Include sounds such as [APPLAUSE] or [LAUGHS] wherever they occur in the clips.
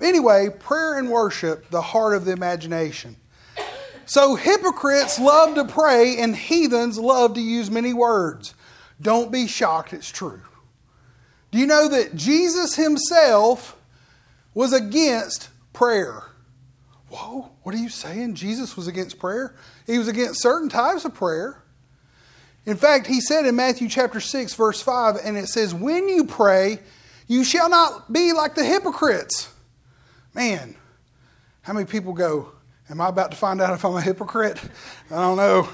Anyway, prayer and worship, the heart of the imagination. So hypocrites love to pray and heathens love to use many words. Don't be shocked, it's true. Do you know that Jesus himself was against prayer? Whoa, what are you saying? Jesus was against prayer? He was against certain types of prayer. In fact, he said in Matthew chapter 6, verse 5, and it says, When you pray, you shall not be like the hypocrites. Man, how many people go, Am I about to find out if I'm a hypocrite? I don't know.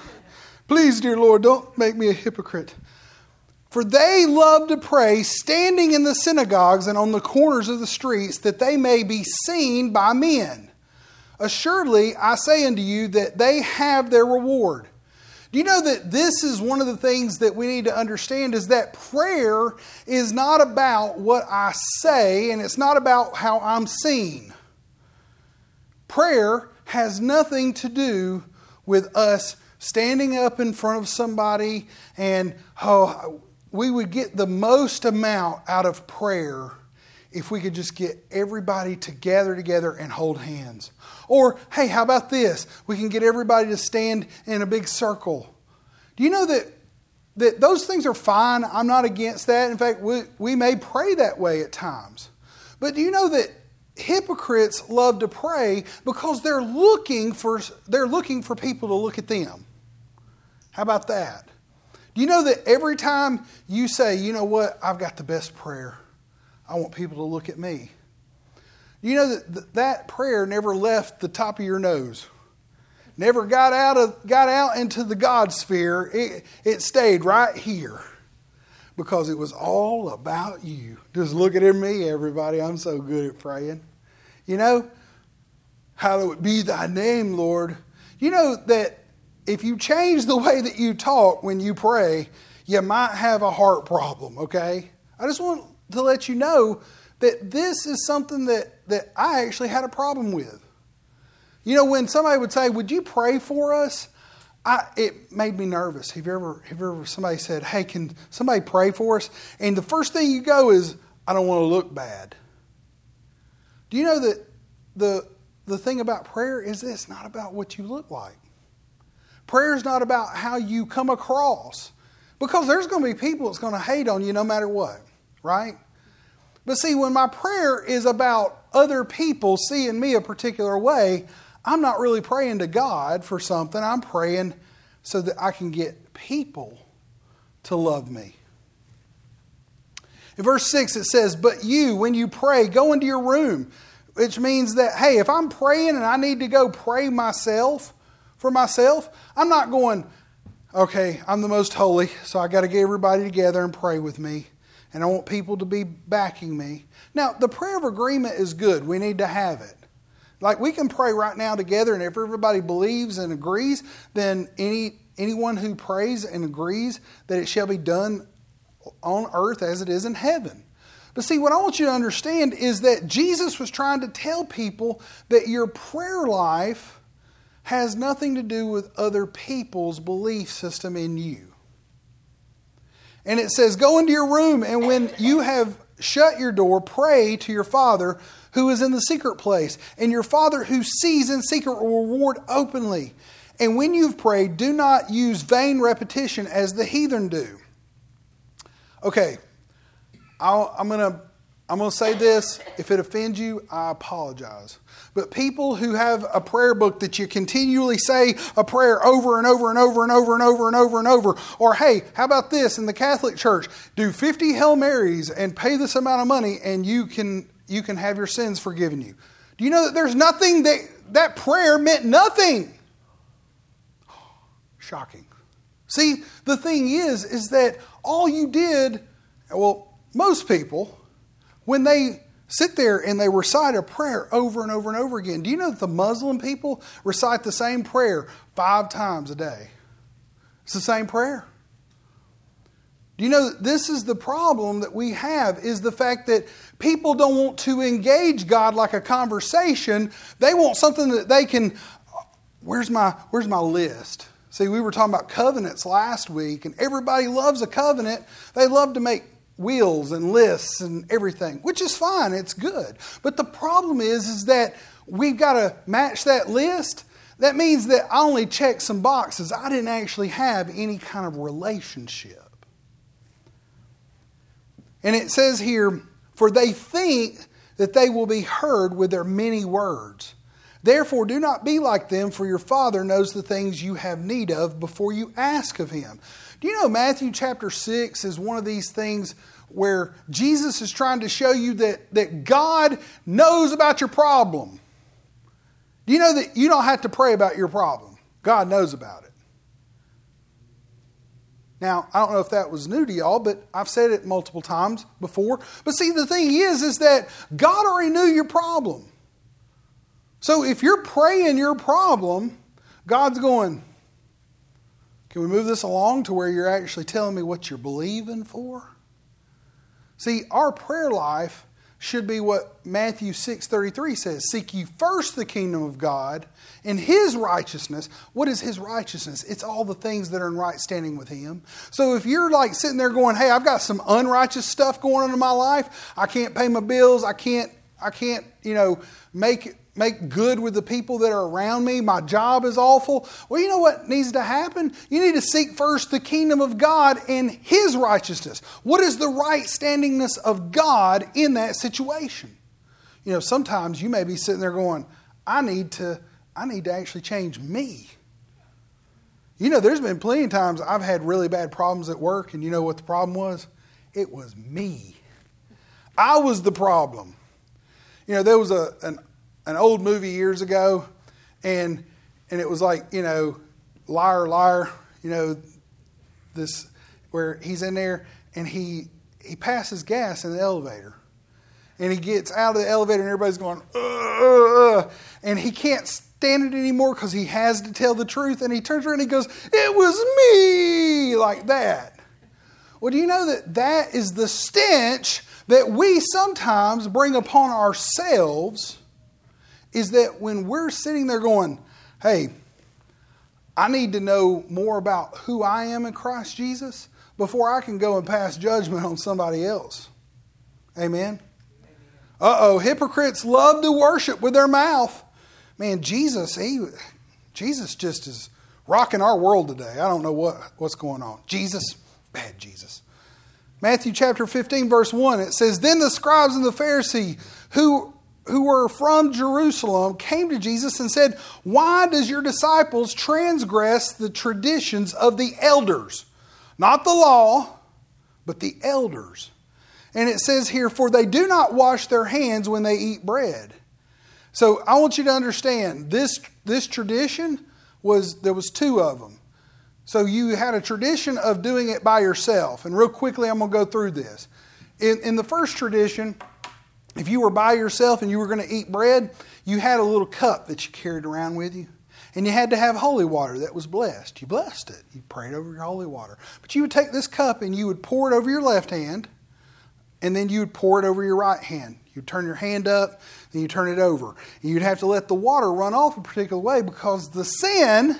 Please, dear Lord, don't make me a hypocrite. For they love to pray standing in the synagogues and on the corners of the streets that they may be seen by men. Assuredly, I say unto you that they have their reward. Do you know that this is one of the things that we need to understand is that prayer is not about what I say and it's not about how I'm seen. Prayer has nothing to do with us standing up in front of somebody and, oh, we would get the most amount out of prayer if we could just get everybody to gather together and hold hands. Or, hey, how about this? We can get everybody to stand in a big circle. Do you know that, that those things are fine? I'm not against that. In fact, we, we may pray that way at times. But do you know that hypocrites love to pray because they're looking for, they're looking for people to look at them? How about that? Do you know that every time you say, you know what, I've got the best prayer, I want people to look at me. You know that that prayer never left the top of your nose. Never got out of got out into the God sphere. It, it stayed right here because it was all about you. Just look at me, everybody. I'm so good at praying. You know, hallowed be thy name, Lord. You know that if you change the way that you talk when you pray, you might have a heart problem, okay? I just want to let you know that this is something that, that I actually had a problem with. You know, when somebody would say, Would you pray for us? I, it made me nervous. Have you ever, have you ever somebody said, Hey, can somebody pray for us? And the first thing you go is, I don't want to look bad. Do you know that the, the thing about prayer is it's not about what you look like? Prayer is not about how you come across. Because there's going to be people that's going to hate on you no matter what, right? But see, when my prayer is about other people seeing me a particular way, I'm not really praying to God for something. I'm praying so that I can get people to love me. In verse 6, it says, But you, when you pray, go into your room, which means that, hey, if I'm praying and I need to go pray myself, for myself. I'm not going, okay, I'm the most holy, so I got to get everybody together and pray with me. And I want people to be backing me. Now, the prayer of agreement is good. We need to have it. Like we can pray right now together, and if everybody believes and agrees, then any anyone who prays and agrees that it shall be done on earth as it is in heaven. But see, what I want you to understand is that Jesus was trying to tell people that your prayer life has nothing to do with other people's belief system in you. And it says, Go into your room, and when you have shut your door, pray to your Father who is in the secret place. And your Father who sees in secret will reward openly. And when you've prayed, do not use vain repetition as the heathen do. Okay, i am going to I'm going to say this. If it offends you, I apologize. But people who have a prayer book that you continually say a prayer over and over and over and over and over and over and over, or hey, how about this in the Catholic Church? Do 50 Hail Marys and pay this amount of money and you can you can have your sins forgiven you. Do you know that there's nothing that that prayer meant nothing? [GASPS] Shocking. See, the thing is is that all you did, well, most people when they sit there and they recite a prayer over and over and over again. Do you know that the Muslim people recite the same prayer five times a day? It's the same prayer. Do you know that this is the problem that we have is the fact that people don't want to engage God like a conversation. They want something that they can where's my where's my list? See, we were talking about covenants last week and everybody loves a covenant. They love to make wheels and lists and everything, which is fine, it's good. But the problem is, is that we've got to match that list. That means that I only checked some boxes. I didn't actually have any kind of relationship. And it says here, for they think that they will be heard with their many words. Therefore, do not be like them, for your Father knows the things you have need of before you ask of Him. Do you know Matthew chapter 6 is one of these things where Jesus is trying to show you that, that God knows about your problem? Do you know that you don't have to pray about your problem? God knows about it. Now, I don't know if that was new to y'all, but I've said it multiple times before. But see, the thing is, is that God already knew your problem. So if you're praying your problem, God's going, can we move this along to where you're actually telling me what you're believing for? See, our prayer life should be what Matthew 6:33 says, seek ye first the kingdom of God and his righteousness. What is his righteousness? It's all the things that are in right standing with him. So if you're like sitting there going, "Hey, I've got some unrighteous stuff going on in my life. I can't pay my bills. I can't I can't, you know, make make good with the people that are around me. My job is awful. Well, you know what needs to happen? You need to seek first the kingdom of God and His righteousness. What is the right standingness of God in that situation? You know, sometimes you may be sitting there going, I need to, I need to actually change me. You know, there's been plenty of times I've had really bad problems at work, and you know what the problem was? It was me. I was the problem. You know, there was a, an an old movie years ago, and and it was like you know, liar, liar, you know, this where he's in there and he he passes gas in the elevator, and he gets out of the elevator and everybody's going, Ugh, and he can't stand it anymore because he has to tell the truth, and he turns around and he goes, "It was me," like that. Well, do you know that that is the stench that we sometimes bring upon ourselves? Is that when we're sitting there going, hey, I need to know more about who I am in Christ Jesus before I can go and pass judgment on somebody else. Amen. Uh oh, hypocrites love to worship with their mouth. Man, Jesus, he, Jesus just is rocking our world today. I don't know what, what's going on. Jesus, bad Jesus. Matthew chapter 15, verse 1, it says, Then the scribes and the Pharisee who who were from Jerusalem came to Jesus and said, Why does your disciples transgress the traditions of the elders? Not the law, but the elders. And it says here, For they do not wash their hands when they eat bread. So I want you to understand this, this tradition was, there was two of them. So you had a tradition of doing it by yourself. And real quickly, I'm going to go through this. In, in the first tradition, if you were by yourself and you were going to eat bread, you had a little cup that you carried around with you. And you had to have holy water that was blessed. You blessed it. You prayed over your holy water. But you would take this cup and you would pour it over your left hand, and then you would pour it over your right hand. You'd turn your hand up, then you turn it over. And you'd have to let the water run off a particular way because the sin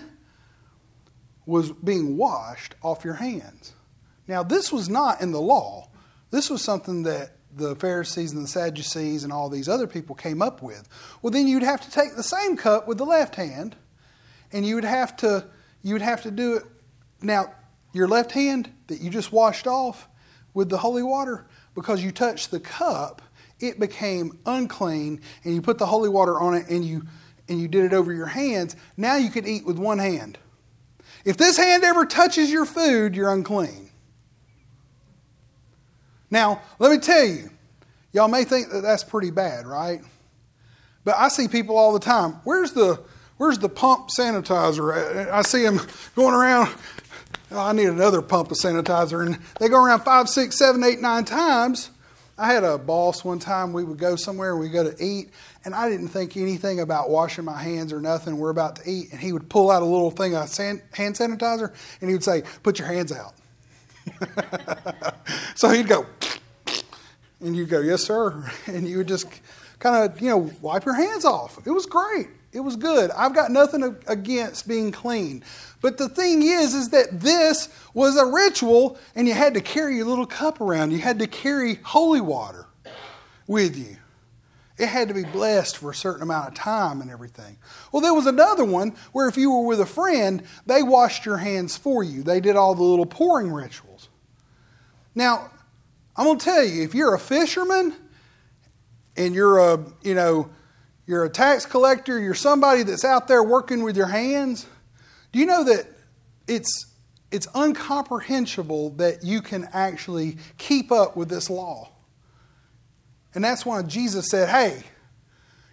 was being washed off your hands. Now, this was not in the law. This was something that the Pharisees and the Sadducees and all these other people came up with. Well, then you'd have to take the same cup with the left hand, and you would have to you would have to do it now. Your left hand that you just washed off with the holy water, because you touched the cup, it became unclean, and you put the holy water on it, and you and you did it over your hands. Now you could eat with one hand. If this hand ever touches your food, you're unclean. Now, let me tell you, y'all may think that that's pretty bad, right? But I see people all the time. Where's the where's the pump sanitizer? I see them going around. Oh, I need another pump of sanitizer, and they go around five, six, seven, eight, nine times. I had a boss one time. We would go somewhere we go to eat, and I didn't think anything about washing my hands or nothing. We're about to eat, and he would pull out a little thing of hand sanitizer, and he would say, "Put your hands out." [LAUGHS] so he'd go, and you'd go, yes, sir. [LAUGHS] And you would just kind of, you know, wipe your hands off. It was great. It was good. I've got nothing against being clean. But the thing is, is that this was a ritual and you had to carry your little cup around. You had to carry holy water with you. It had to be blessed for a certain amount of time and everything. Well, there was another one where if you were with a friend, they washed your hands for you. They did all the little pouring rituals. Now, I'm going to tell you, if you're a fisherman and you're a, you know, you're a tax collector, you're somebody that's out there working with your hands, do you know that it's it's incomprehensible that you can actually keep up with this law? And that's why Jesus said, "Hey,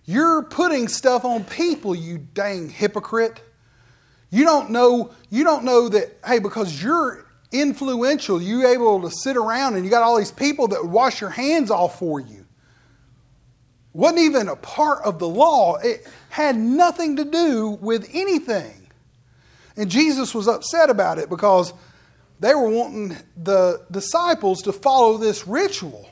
you're putting stuff on people, you dang hypocrite. You don't know you don't know that hey because you're influential, you able to sit around and you got all these people that wash your hands off for you. Wasn't even a part of the law. It had nothing to do with anything. And Jesus was upset about it because they were wanting the disciples to follow this ritual.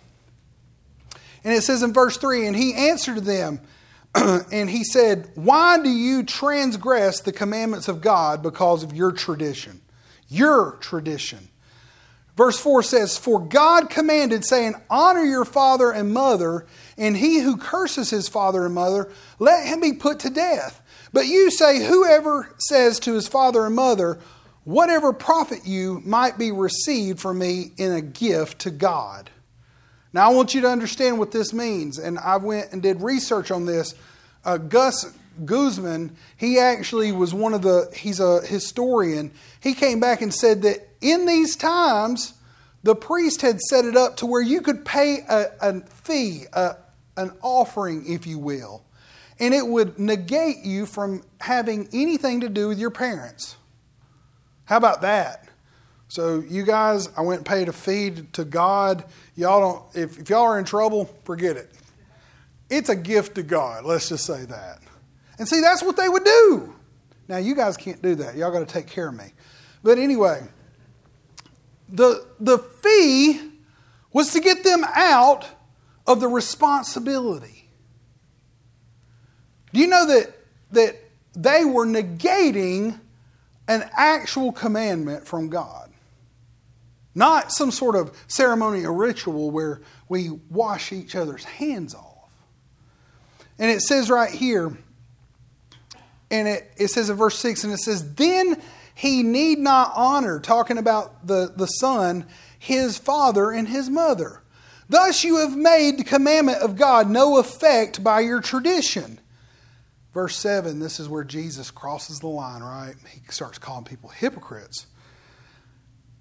And it says in verse 3 And he answered them, [CLEARS THROAT] and he said, Why do you transgress the commandments of God because of your tradition? Your tradition. Verse 4 says, For God commanded, saying, Honor your father and mother, and he who curses his father and mother, let him be put to death. But you say, Whoever says to his father and mother, Whatever profit you might be received from me in a gift to God. Now, I want you to understand what this means, and I went and did research on this. Uh, Gus Guzman, he actually was one of the, he's a historian. He came back and said that in these times, the priest had set it up to where you could pay a, a fee, a, an offering, if you will, and it would negate you from having anything to do with your parents. How about that? So, you guys, I went and paid a fee to God. Y'all don't, if, if y'all are in trouble, forget it. It's a gift to God, let's just say that. And see, that's what they would do. Now, you guys can't do that. Y'all got to take care of me. But anyway, the, the fee was to get them out of the responsibility. Do you know that, that they were negating an actual commandment from God? Not some sort of ceremonial ritual where we wash each other's hands off. And it says right here, and it, it says in verse 6, and it says, Then he need not honor, talking about the, the son, his father and his mother. Thus you have made the commandment of God no effect by your tradition. Verse 7, this is where Jesus crosses the line, right? He starts calling people hypocrites.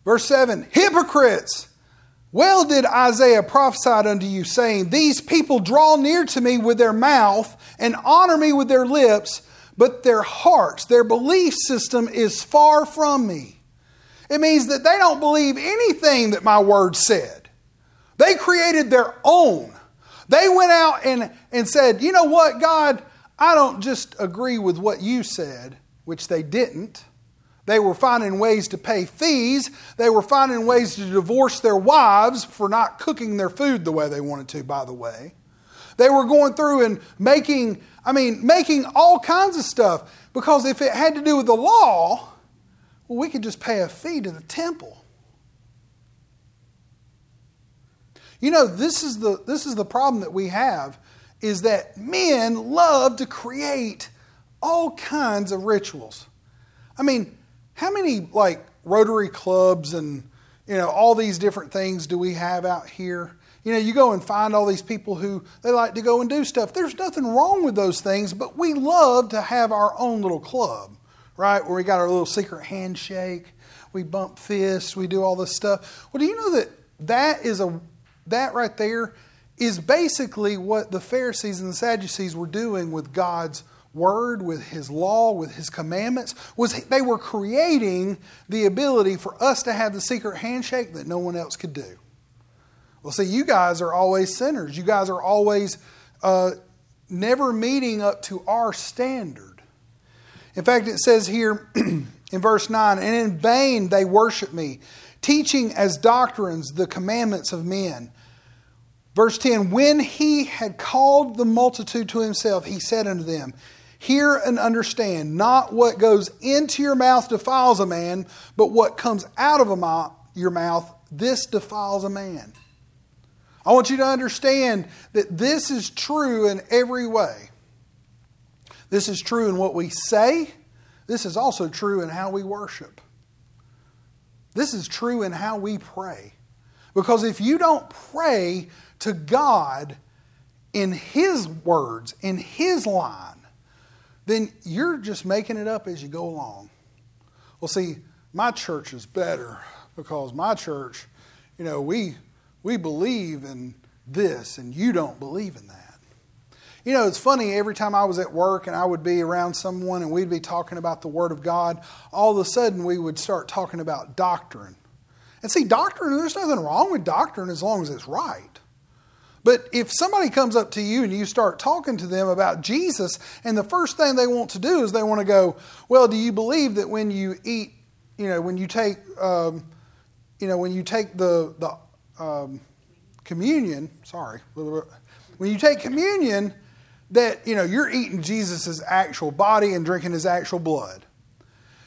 Verse 7 Hypocrites! Well did Isaiah prophesy unto you, saying, These people draw near to me with their mouth and honor me with their lips but their hearts, their belief system is far from me. It means that they don't believe anything that my word said. They created their own. They went out and, and said, you know what, God, I don't just agree with what you said, which they didn't. They were finding ways to pay fees. They were finding ways to divorce their wives for not cooking their food the way they wanted to, by the way. They were going through and making I mean, making all kinds of stuff. Because if it had to do with the law, well, we could just pay a fee to the temple. You know, this is the, this is the problem that we have is that men love to create all kinds of rituals. I mean, how many like Rotary clubs and you know all these different things do we have out here? You know, you go and find all these people who they like to go and do stuff. There's nothing wrong with those things, but we love to have our own little club, right? Where we got our little secret handshake, we bump fists, we do all this stuff. Well, do you know that that is a that right there is basically what the Pharisees and the Sadducees were doing with God's word, with his law, with his commandments, was they were creating the ability for us to have the secret handshake that no one else could do. Well, see, you guys are always sinners. You guys are always uh, never meeting up to our standard. In fact, it says here [CLEARS THROAT] in verse 9, and in vain they worship me, teaching as doctrines the commandments of men. Verse 10 When he had called the multitude to himself, he said unto them, Hear and understand, not what goes into your mouth defiles a man, but what comes out of mouth, your mouth, this defiles a man. I want you to understand that this is true in every way. This is true in what we say, this is also true in how we worship. This is true in how we pray. Because if you don't pray to God in His words, in His line, then you're just making it up as you go along. Well, see, my church is better because my church, you know, we we believe in this and you don't believe in that. You know, it's funny, every time I was at work and I would be around someone and we'd be talking about the Word of God, all of a sudden we would start talking about doctrine. And see, doctrine, there's nothing wrong with doctrine as long as it's right. But if somebody comes up to you and you start talking to them about Jesus, and the first thing they want to do is they want to go, Well, do you believe that when you eat, you know, when you take, um, you know, when you take the, the um, communion, sorry, when you take communion, that, you know, you're eating Jesus' actual body and drinking his actual blood.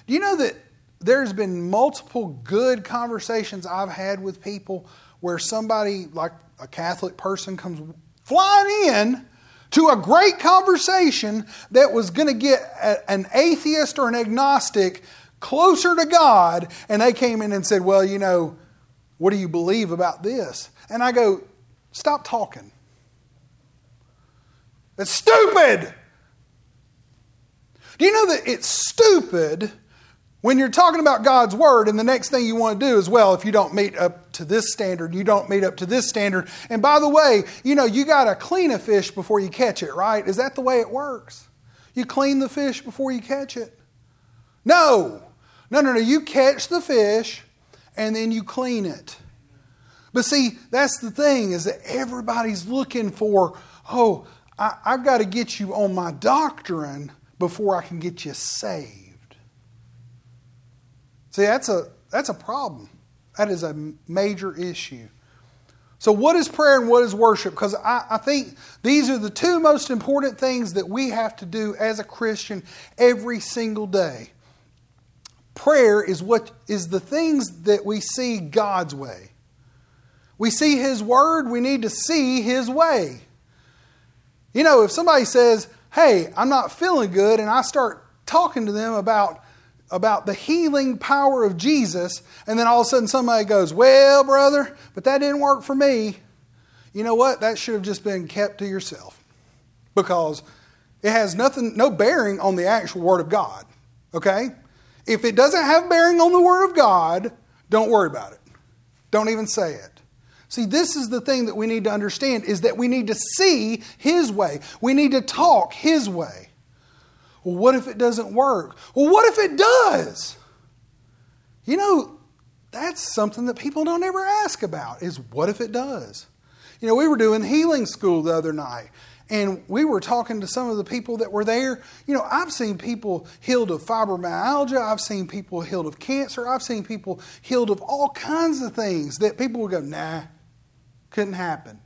Do you know that there's been multiple good conversations I've had with people where somebody, like a Catholic person comes flying in to a great conversation that was going to get a, an atheist or an agnostic closer to God, and they came in and said, Well, you know, what do you believe about this? And I go, Stop talking. It's stupid. Do you know that it's stupid when you're talking about God's word, and the next thing you want to do is, well, if you don't meet up to this standard, you don't meet up to this standard. And by the way, you know, you got to clean a fish before you catch it, right? Is that the way it works? You clean the fish before you catch it? No. No, no, no. You catch the fish and then you clean it. But see, that's the thing is that everybody's looking for, oh, I, I've got to get you on my doctrine before I can get you saved. See, that's a, that's a problem. That is a major issue. So, what is prayer and what is worship? Because I, I, think these are the two most important things that we have to do as a Christian every single day. Prayer is what is the things that we see God's way. We see His Word, we need to see His way. You know, if somebody says, Hey, I'm not feeling good, and I start talking to them about about the healing power of Jesus, and then all of a sudden somebody goes, Well, brother, but that didn't work for me. You know what? That should have just been kept to yourself because it has nothing, no bearing on the actual Word of God. Okay? If it doesn't have bearing on the Word of God, don't worry about it. Don't even say it. See, this is the thing that we need to understand is that we need to see His way. We need to talk His way. Well, what if it doesn't work? Well, what if it does? You know, that's something that people don't ever ask about is what if it does? You know, we were doing healing school the other night and we were talking to some of the people that were there. You know, I've seen people healed of fibromyalgia, I've seen people healed of cancer, I've seen people healed of all kinds of things that people would go, nah, couldn't happen.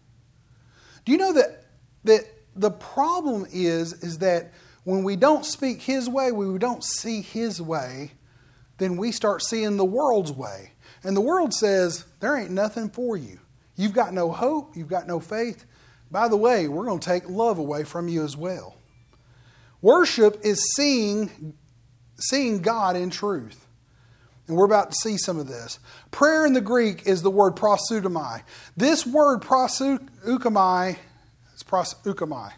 Do you know that that the problem is is that when we don't speak His way, we don't see His way, then we start seeing the world's way. And the world says, there ain't nothing for you. You've got no hope, you've got no faith. By the way, we're going to take love away from you as well. Worship is seeing, seeing God in truth. And we're about to see some of this. Prayer in the Greek is the word proseuchomai. This word proseuchomai, it's proseuchomai,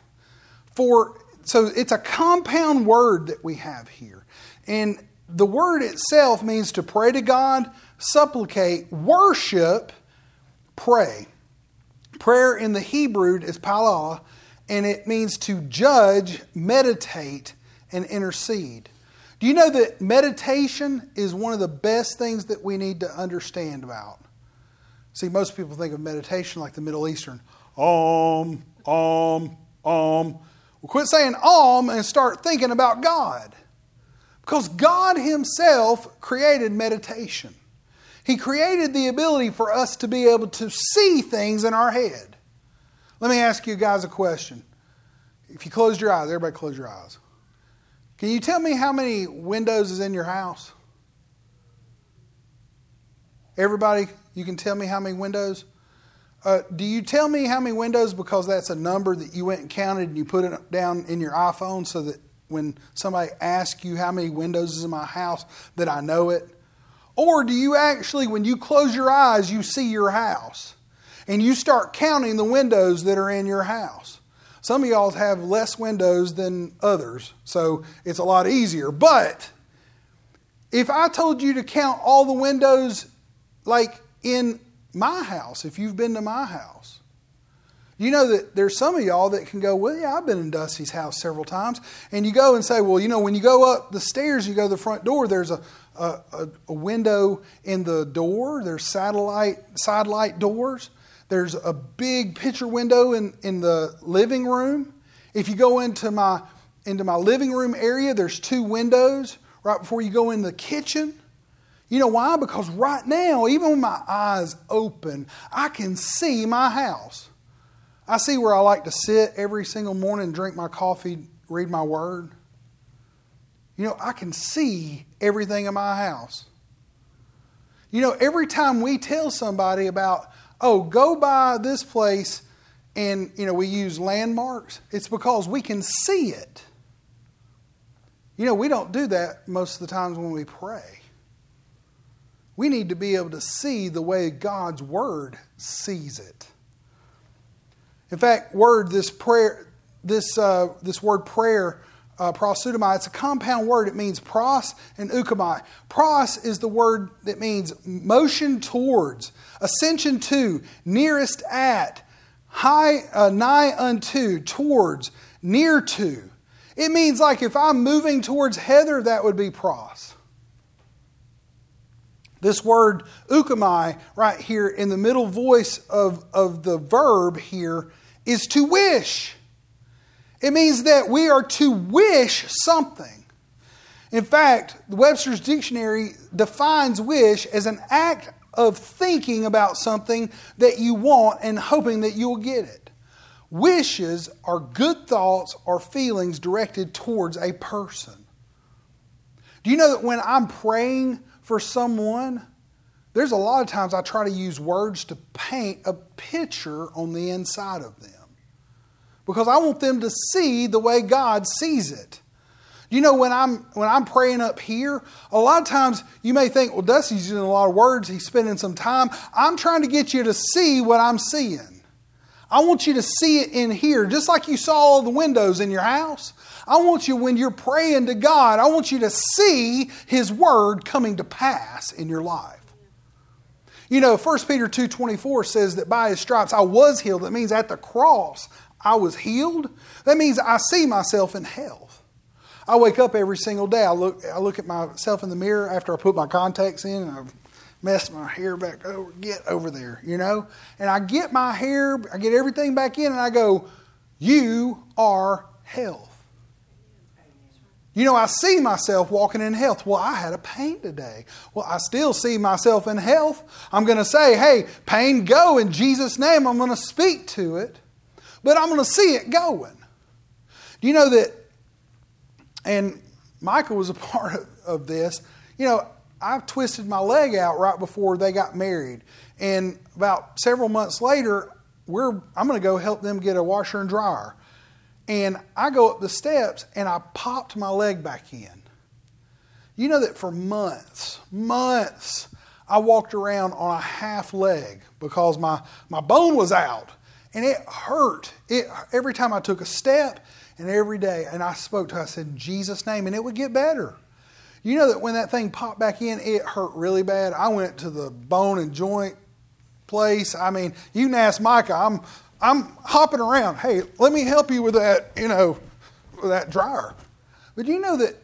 for so it's a compound word that we have here. And the word itself means to pray to God, supplicate, worship, pray. Prayer in the Hebrew is palah, and it means to judge, meditate, and intercede. Do you know that meditation is one of the best things that we need to understand about? See, most people think of meditation like the Middle Eastern. Om, om, om. Well, quit saying om and start thinking about God. Because God Himself created meditation. He created the ability for us to be able to see things in our head. Let me ask you guys a question. If you close your eyes, everybody close your eyes. Can you tell me how many windows is in your house? Everybody, you can tell me how many windows? Uh, do you tell me how many windows because that's a number that you went and counted and you put it down in your iPhone so that when somebody asks you how many windows is in my house that I know it? Or do you actually, when you close your eyes, you see your house and you start counting the windows that are in your house? Some of y'all have less windows than others, so it's a lot easier. But if I told you to count all the windows like in my house, if you've been to my house, you know that there's some of y'all that can go, Well, yeah, I've been in Dusty's house several times. And you go and say, Well, you know, when you go up the stairs, you go to the front door, there's a, a, a window in the door, there's satellite, side light doors, there's a big picture window in, in the living room. If you go into my, into my living room area, there's two windows right before you go in the kitchen. You know why? Because right now, even with my eyes open, I can see my house. I see where I like to sit every single morning, drink my coffee, read my word. You know, I can see everything in my house. You know, every time we tell somebody about, oh, go by this place and, you know, we use landmarks, it's because we can see it. You know, we don't do that most of the times when we pray. We need to be able to see the way God's Word sees it. In fact, word this prayer, this uh, this word prayer, uh, proseuchomai, it's a compound word. It means pros and euchomai. Pros is the word that means motion towards, ascension to, nearest at, high, uh, nigh unto, towards, near to. It means like if I'm moving towards Heather, that would be pros. This word euchomai, right here in the middle voice of, of the verb here, is to wish. It means that we are to wish something. In fact, the Webster's Dictionary defines wish as an act of thinking about something that you want and hoping that you'll get it. Wishes are good thoughts or feelings directed towards a person. Do you know that when I'm praying for someone, there's a lot of times I try to use words to paint a picture on the inside of them because I want them to see the way God sees it. You know, when I'm when I'm praying up here, a lot of times you may think, well, Dusty's using a lot of words, he's spending some time. I'm trying to get you to see what I'm seeing. I want you to see it in here, just like you saw all the windows in your house. I want you, when you're praying to God, I want you to see His Word coming to pass in your life. You know, 1 Peter 2.24 says that by His stripes I was healed. That means at the cross I was healed. That means I see myself in health. I wake up every single day. I look, I look at myself in the mirror after I put my contacts in and I've messed my hair back over. Get over there, you know? And I get my hair, I get everything back in and I go, You are health. You know, I see myself walking in health. Well, I had a pain today. Well, I still see myself in health. I'm going to say, hey, pain, go in Jesus' name. I'm going to speak to it, but I'm going to see it going. Do you know that? And Michael was a [LAUGHS] part of, of this. You know, I twisted my leg out right before they got married. And about several months later, we're, I'm going to go help them get a washer and dryer. And I go up the steps and I popped my leg back in. You know that for months, months, I walked around on a half leg because my, my bone was out and it hurt. It, every time I took a step and every day, and I spoke to her, I said, Jesus' name, and it would get better. You know that when that thing popped back in, it hurt really bad. I went to the bone and joint place. I mean, you can ask Micah. I'm I'm hopping around. Hey, let me help you with that, you know, with that dryer. But you know that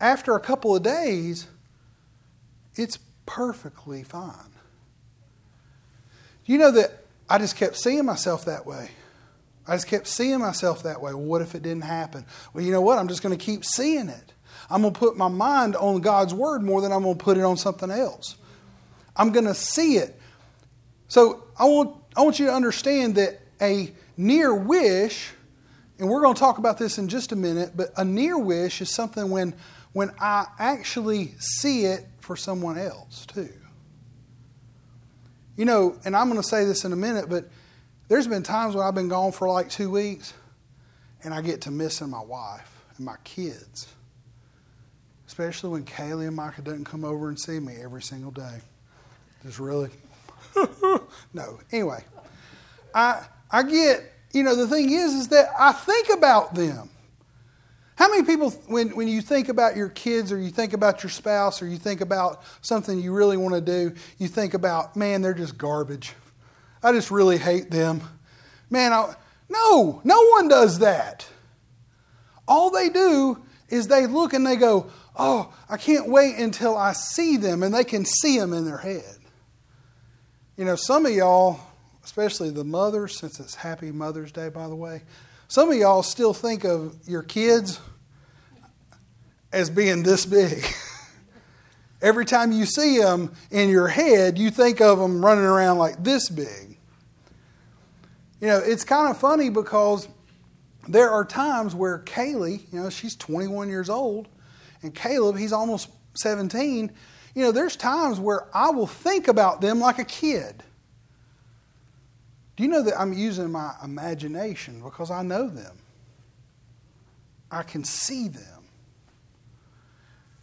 after a couple of days, it's perfectly fine. You know that I just kept seeing myself that way. I just kept seeing myself that way. Well, what if it didn't happen? Well, you know what? I'm just going to keep seeing it. I'm going to put my mind on God's word more than I'm going to put it on something else. I'm going to see it. So I want, I want you to understand that a near wish, and we're going to talk about this in just a minute, but a near wish is something when, when I actually see it for someone else too. You know, and I'm going to say this in a minute, but there's been times when I've been gone for like two weeks and I get to missing my wife and my kids. Especially when Kaylee and Micah doesn't come over and see me every single day. Just really. [LAUGHS] no. Anyway, I I get, you know, the thing is is that I think about them. How many people, when, when you think about your kids or you think about your spouse or you think about something you really want to do, you think about, man, they're just garbage. I just really hate them. Man, I, no, no one does that. All they do is they look and they go, oh, I can't wait until I see them, and they can see them in their head. You know, some of y'all, especially the mothers, since it's Happy Mother's Day, by the way, some of y'all still think of your kids as being this big. [LAUGHS] Every time you see them in your head, you think of them running around like this big. You know, it's kind of funny because there are times where Kaylee, you know, she's 21 years old, and Caleb, he's almost 17. You know, there's times where I will think about them like a kid. Do you know that I'm using my imagination because I know them? I can see them.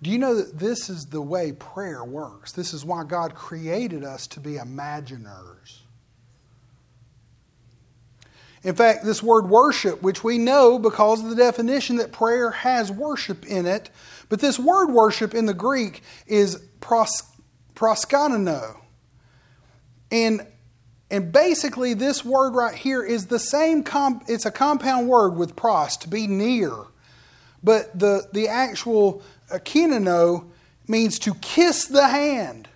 Do you know that this is the way prayer works? This is why God created us to be imaginers. In fact, this word worship, which we know because of the definition that prayer has worship in it, but this word worship in the Greek is pros, And, and basically, this word right here is the same, comp, it's a compound word with pros, to be near. But the, the actual kinano means to kiss the hand.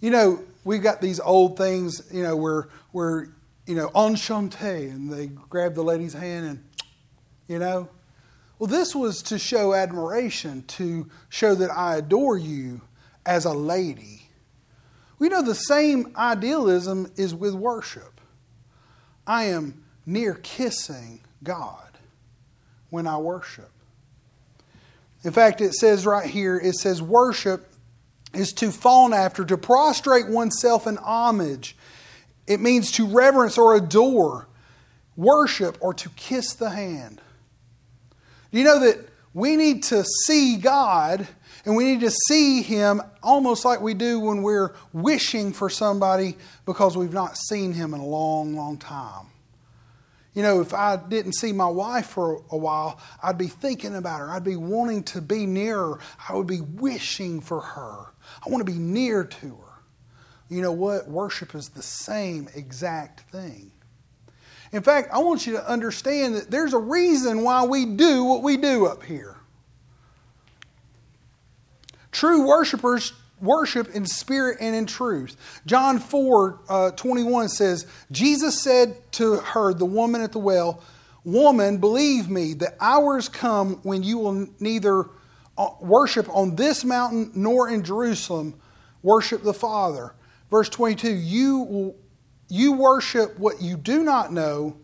You know, we've got these old things, you know, where, where you know, enchanté, and they grab the lady's hand and, you know. Well, this was to show admiration, to show that I adore you as a lady. We know the same idealism is with worship. I am near kissing God when I worship. In fact, it says right here, it says worship is to fawn after, to prostrate oneself in homage. It means to reverence or adore, worship, or to kiss the hand. You know that we need to see God and we need to see Him almost like we do when we're wishing for somebody because we've not seen Him in a long, long time? You know, if I didn't see my wife for a while, I'd be thinking about her. I'd be wanting to be near her. I would be wishing for her. I want to be near to her. You know what? Worship is the same exact thing. In fact, I want you to understand that there's a reason why we do what we do up here. True worshipers worship in spirit and in truth. John 4 uh, 21 says, Jesus said to her, the woman at the well, Woman, believe me, the hours come when you will neither uh, worship on this mountain nor in Jerusalem worship the Father. Verse 22 You, you worship what you do not know.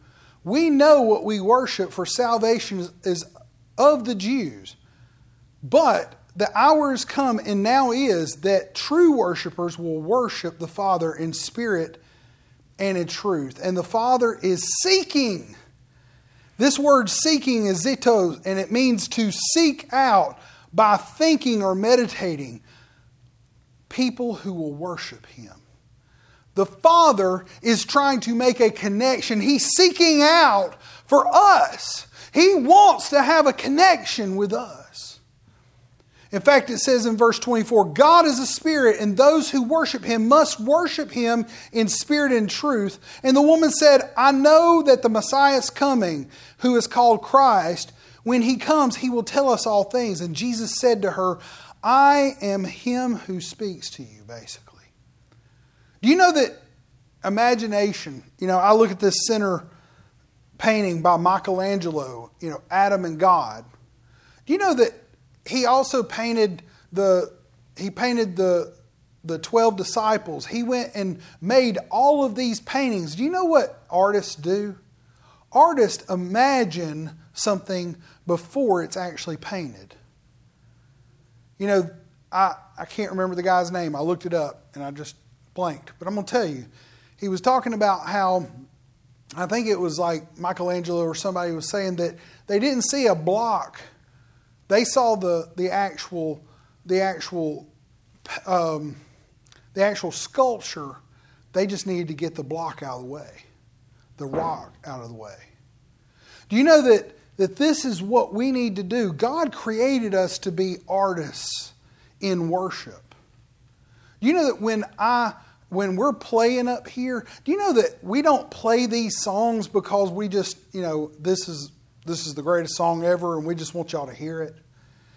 We know what we worship, for salvation is of the Jews. But the hour has come and now is that true worshipers will worship the Father in spirit and in truth. And the Father is seeking. This word seeking is zito, and it means to seek out by thinking or meditating people who will worship Him. The Father is trying to make a connection. He's seeking out for us. He wants to have a connection with us. In fact, it says in verse 24 God is a spirit, and those who worship him must worship him in spirit and truth. And the woman said, I know that the Messiah is coming, who is called Christ. When he comes, he will tell us all things. And Jesus said to her, I am him who speaks to you, basically. Do you know that imagination, you know, I look at this center painting by Michelangelo, you know, Adam and God. Do you know that he also painted the he painted the the 12 disciples. He went and made all of these paintings. Do you know what artists do? artists imagine something before it's actually painted. You know, I, I can't remember the guy's name. I looked it up and I just blanked. But I'm going to tell you, he was talking about how I think it was like Michelangelo or somebody was saying that they didn't see a block. They saw the, the actual the actual um, the actual sculpture. They just needed to get the block out of the way, the rock out of the way. Do you know that that this is what we need to do? God created us to be artists in worship. Do you know that when I when we're playing up here, do you know that we don't play these songs because we just, you know, this is this is the greatest song ever and we just want y'all to hear it?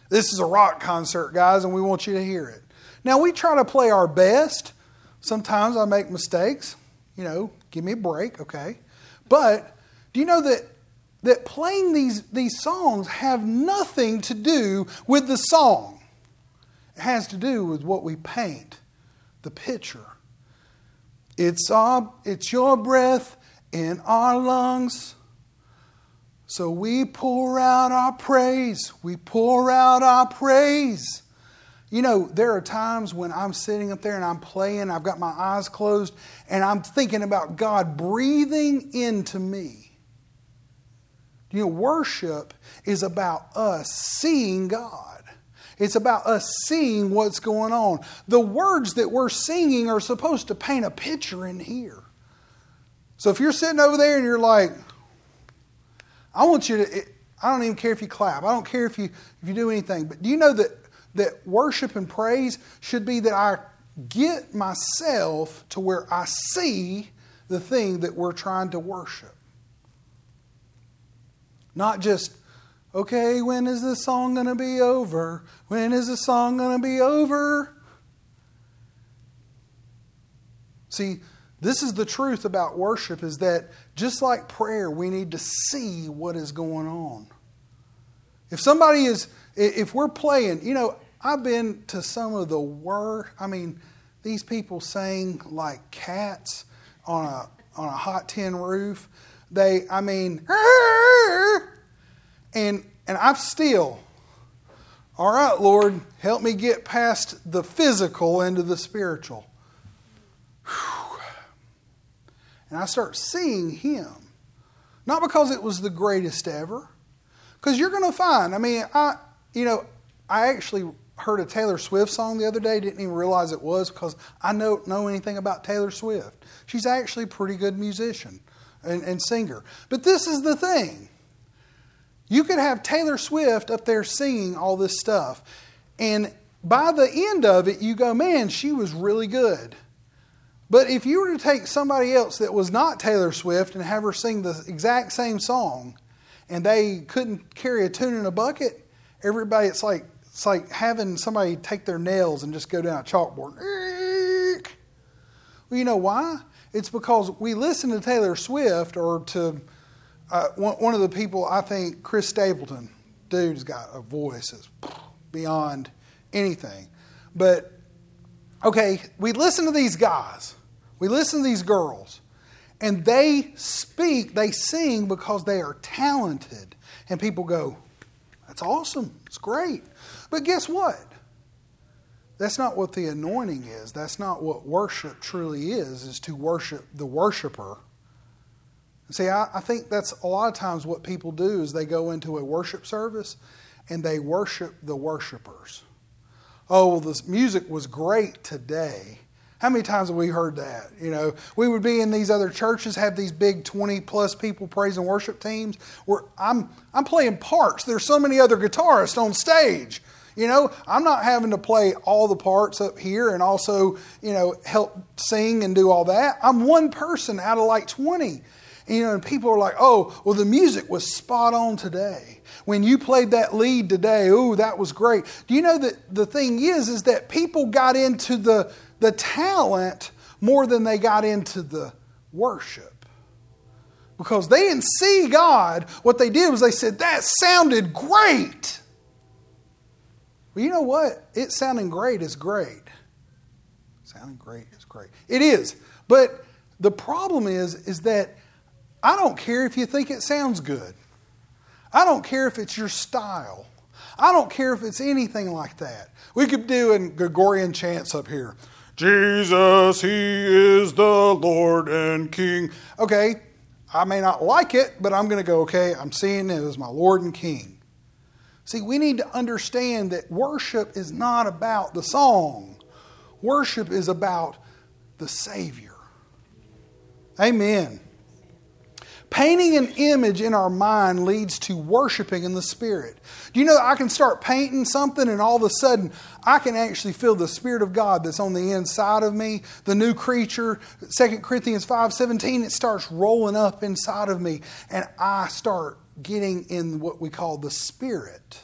This is a rock concert, guys, and we want you to hear it. Now we try to play our best. Sometimes I make mistakes. You know, give me a break, okay? But do you know that that playing these, these songs have nothing to do with the song? It has to do with what we paint, the picture. It's, our, it's your breath in our lungs. So we pour out our praise. We pour out our praise. You know, there are times when I'm sitting up there and I'm playing, I've got my eyes closed, and I'm thinking about God breathing into me. You know, worship is about us seeing God. It's about us seeing what's going on. The words that we're singing are supposed to paint a picture in here. So if you're sitting over there and you're like, I want you to, I don't even care if you clap. I don't care if you, if you do anything. But do you know that, that worship and praise should be that I get myself to where I see the thing that we're trying to worship? Not just Okay, when is this song going to be over? When is the song going to be over? See, this is the truth about worship is that just like prayer, we need to see what is going on. If somebody is, if we're playing, you know, I've been to some of the worst, I mean, these people sang like cats on a, on a hot tin roof. They, I mean, and and I've still, all right, Lord, help me get past the physical into the spiritual. Whew. And I start seeing Him. Not because it was the greatest ever, because you're going to find, I mean, I, you know, I actually heard a Taylor Swift song the other day, didn't even realize it was because I don't know anything about Taylor Swift. She's actually a pretty good musician and, and singer. But this is the thing you could have Taylor Swift up there singing all this stuff. And by the end of it, you go, man, she was really good. But if you were to take somebody else that was not Taylor Swift and have her sing the exact same song, and they couldn't carry a tune in a bucket, everybody, it's like it's like having somebody take their nails and just go down a chalkboard. Well, you know why? It's because we listen to Taylor Swift or to uh, one, one of the people, I think, Chris Stapleton, dude's got a voice that's beyond anything. But, okay, we listen to these guys, we listen to these girls, and they speak, they sing because they are talented. And people go, that's awesome, it's great. But guess what? That's not what the anointing is. That's not what worship truly is, is to worship the worshiper See, I, I think that's a lot of times what people do is they go into a worship service and they worship the worshipers. Oh, well, this music was great today. How many times have we heard that? You know, we would be in these other churches, have these big 20 plus people praise and worship teams where I'm, I'm playing parts. There's so many other guitarists on stage. You know, I'm not having to play all the parts up here and also, you know, help sing and do all that. I'm one person out of like 20. You know, and people are like, oh, well, the music was spot on today. When you played that lead today, oh, that was great. Do you know that the thing is, is that people got into the, the talent more than they got into the worship. Because they didn't see God. What they did was they said, that sounded great. Well, you know what? It sounding great is great. Sounding great is great. It is. But the problem is, is that I don't care if you think it sounds good. I don't care if it's your style. I don't care if it's anything like that. We could do in Gregorian chants up here. Jesus, He is the Lord and King. Okay, I may not like it, but I'm going to go, okay, I'm seeing it as my Lord and King. See, we need to understand that worship is not about the song, worship is about the Savior. Amen. Painting an image in our mind leads to worshiping in the Spirit. Do you know I can start painting something and all of a sudden I can actually feel the Spirit of God that's on the inside of me, the new creature, 2 Corinthians 5:17, it starts rolling up inside of me and I start getting in what we call the Spirit.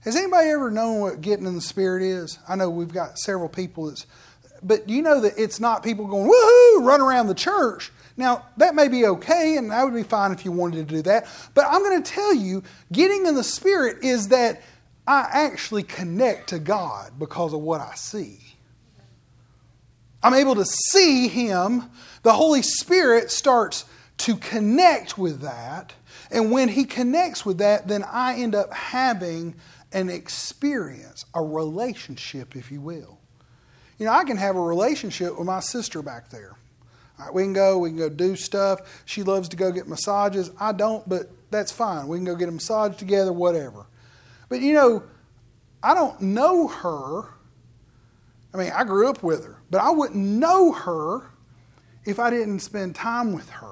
Has anybody ever known what getting in the Spirit is? I know we've got several people that's but you know that it's not people going, woohoo, run around the church. Now, that may be okay, and that would be fine if you wanted to do that. But I'm going to tell you, getting in the Spirit is that I actually connect to God because of what I see. I'm able to see Him. The Holy Spirit starts to connect with that. And when He connects with that, then I end up having an experience, a relationship, if you will. You know, I can have a relationship with my sister back there. Right, we can go, we can go do stuff. She loves to go get massages. I don't, but that's fine. We can go get a massage together, whatever. But you know, I don't know her. I mean, I grew up with her, but I wouldn't know her if I didn't spend time with her.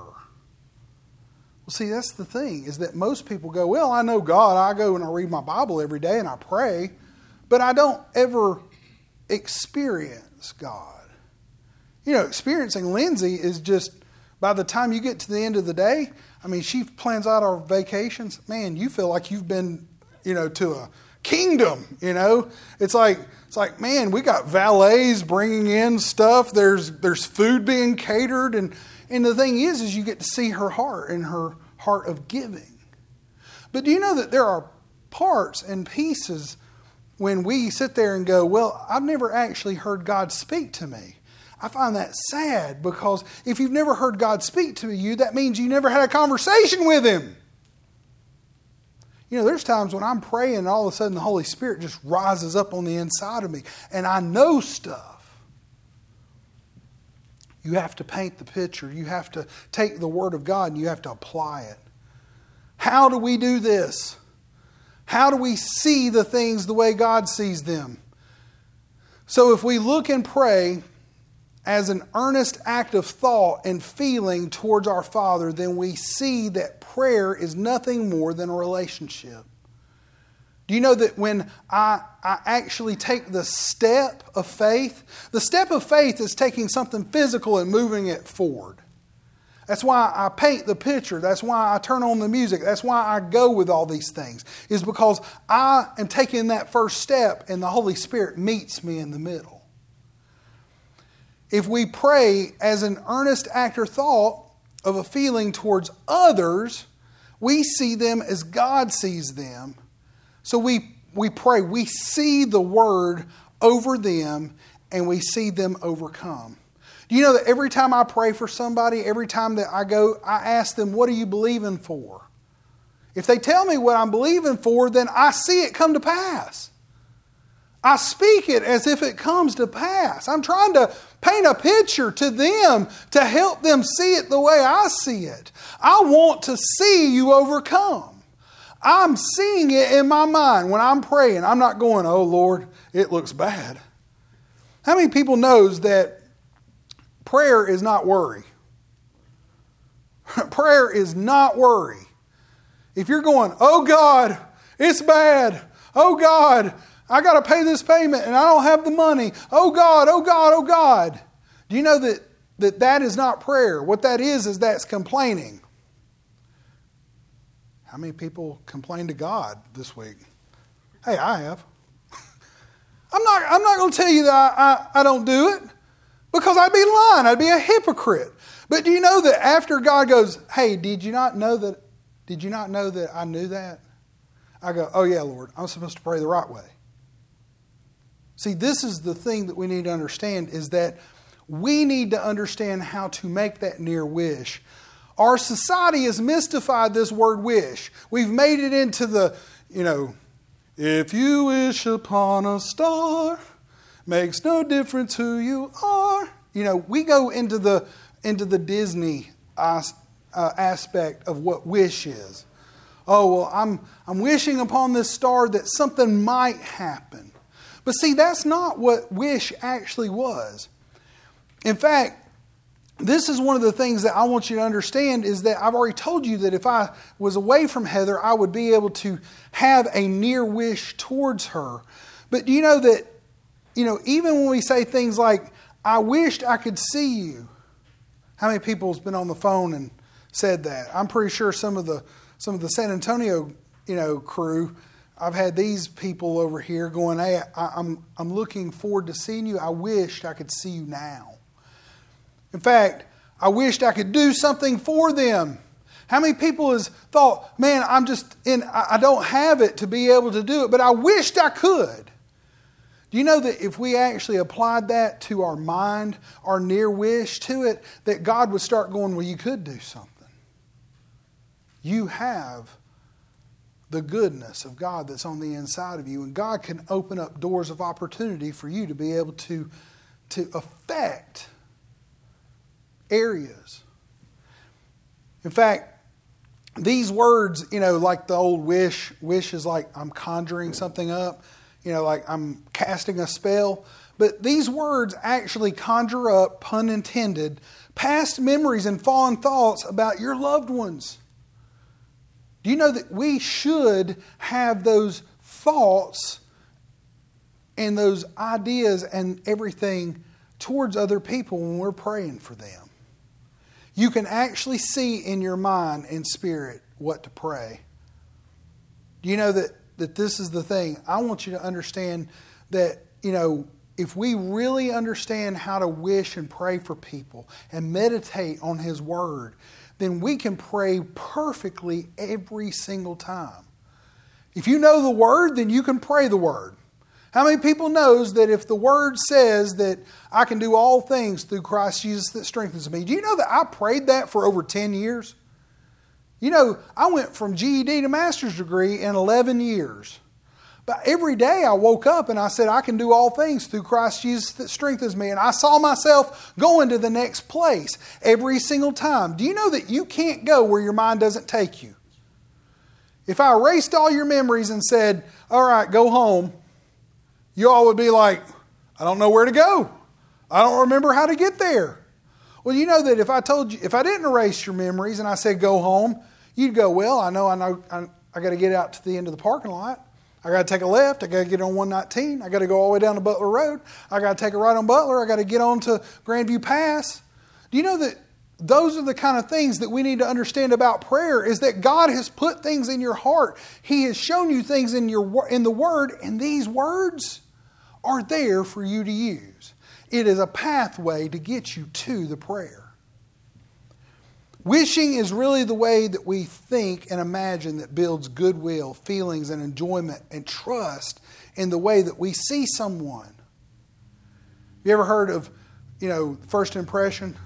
Well, see, that's the thing, is that most people go, Well, I know God. I go and I read my Bible every day and I pray, but I don't ever experience God. You know, experiencing Lindsay is just by the time you get to the end of the day, I mean, she plans out our vacations. Man, you feel like you've been, you know, to a kingdom. You know, it's like it's like, man, we got valets bringing in stuff. There's there's food being catered, and and the thing is, is you get to see her heart and her heart of giving. But do you know that there are parts and pieces when we sit there and go, well, I've never actually heard God speak to me. I find that sad because if you've never heard God speak to you, that means you never had a conversation with Him. You know, there's times when I'm praying and all of a sudden the Holy Spirit just rises up on the inside of me and I know stuff. You have to paint the picture. You have to take the Word of God and you have to apply it. How do we do this? How do we see the things the way God sees them? So if we look and pray, as an earnest act of thought and feeling towards our Father, then we see that prayer is nothing more than a relationship. Do you know that when I, I actually take the step of faith, the step of faith is taking something physical and moving it forward. That's why I paint the picture. That's why I turn on the music. That's why I go with all these things, is because I am taking that first step and the Holy Spirit meets me in the middle if we pray as an earnest act or thought of a feeling towards others, we see them as God sees them. So we, we pray, we see the word over them and we see them overcome. Do you know that every time I pray for somebody, every time that I go, I ask them, What are you believing for? If they tell me what I'm believing for, then I see it come to pass. I speak it as if it comes to pass. I'm trying to paint a picture to them to help them see it the way I see it. I want to see you overcome. I'm seeing it in my mind when I'm praying. I'm not going, "Oh Lord, it looks bad." How many people knows that prayer is not worry? [LAUGHS] prayer is not worry. If you're going, "Oh God, it's bad. Oh God, I got to pay this payment and I don't have the money. Oh God, oh God, oh God. Do you know that that, that is not prayer? What that is, is that's complaining. How many people complain to God this week? Hey, I have. [LAUGHS] I'm not, I'm not going to tell you that I, I, I don't do it because I'd be lying. I'd be a hypocrite. But do you know that after God goes, hey, did you not know that? Did you not know that I knew that? I go, oh yeah, Lord, I'm supposed to pray the right way. See, this is the thing that we need to understand is that we need to understand how to make that near wish. Our society has mystified this word wish. We've made it into the, you know, if you wish upon a star, makes no difference who you are. You know, we go into the into the Disney uh, aspect of what wish is. Oh well, I'm I'm wishing upon this star that something might happen. But see, that's not what wish actually was. In fact, this is one of the things that I want you to understand is that I've already told you that if I was away from Heather, I would be able to have a near wish towards her. But do you know that, you know, even when we say things like, I wished I could see you, how many people's been on the phone and said that? I'm pretty sure some of the some of the San Antonio, you know, crew, I've had these people over here going, Hey, I, I'm I'm looking forward to seeing you. I wished I could see you now. In fact, I wished I could do something for them. How many people has thought, man, I'm just in, I don't have it to be able to do it, but I wished I could. Do you know that if we actually applied that to our mind, our near wish to it, that God would start going, well, you could do something. You have the goodness of God that's on the inside of you, and God can open up doors of opportunity for you to be able to, to affect areas. In fact, these words, you know, like the old wish, wish is like I'm conjuring something up, you know, like I'm casting a spell. But these words actually conjure up, pun intended, past memories and fond thoughts about your loved ones. Do you know that we should have those thoughts and those ideas and everything towards other people when we're praying for them? You can actually see in your mind and spirit what to pray. Do you know that, that this is the thing? I want you to understand that, you know, if we really understand how to wish and pray for people and meditate on His Word, then we can pray perfectly every single time. If you know the Word, then you can pray the Word. How many people knows that if the word says that I can do all things through Christ Jesus that strengthens me? Do you know that I prayed that for over 10 years? You know, I went from GED to master's degree in 11 years. But every day I woke up and I said, I can do all things through Christ Jesus that strengthens me. And I saw myself going to the next place every single time. Do you know that you can't go where your mind doesn't take you? If I erased all your memories and said, All right, go home, you all would be like, I don't know where to go. I don't remember how to get there. Well, you know that if I told you, if I didn't erase your memories and I said go home, you'd go, well, I know, I know, I, I got to get out to the end of the parking lot. I got to take a left. I got to get on 119. I got to go all the way down to Butler Road. I got to take a right on Butler. I got to get on to Grandview Pass. Do you know that those are the kind of things that we need to understand about prayer is that God has put things in your heart. He has shown you things in your in the word and these words are there for you to use. It is a pathway to get you to the prayer. Wishing is really the way that we think and imagine that builds goodwill, feelings, and enjoyment and trust in the way that we see someone. You ever heard of, you know, first impression?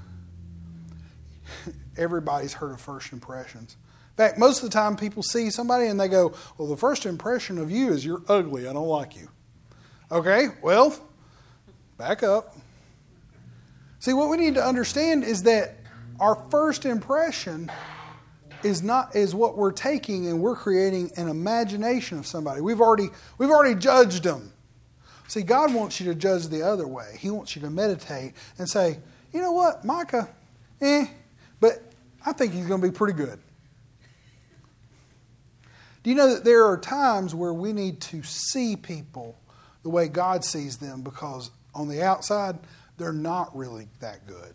[LAUGHS] Everybody's heard of first impressions. In fact, most of the time people see somebody and they go, Well, the first impression of you is you're ugly. I don't like you. Okay, well, back up. See, what we need to understand is that our first impression is not is what we're taking and we're creating an imagination of somebody. We've already we've already judged them. See, God wants you to judge the other way. He wants you to meditate and say, you know what, Micah, eh, but I think he's going to be pretty good. Do you know that there are times where we need to see people the way God sees them because on the outside, they're not really that good.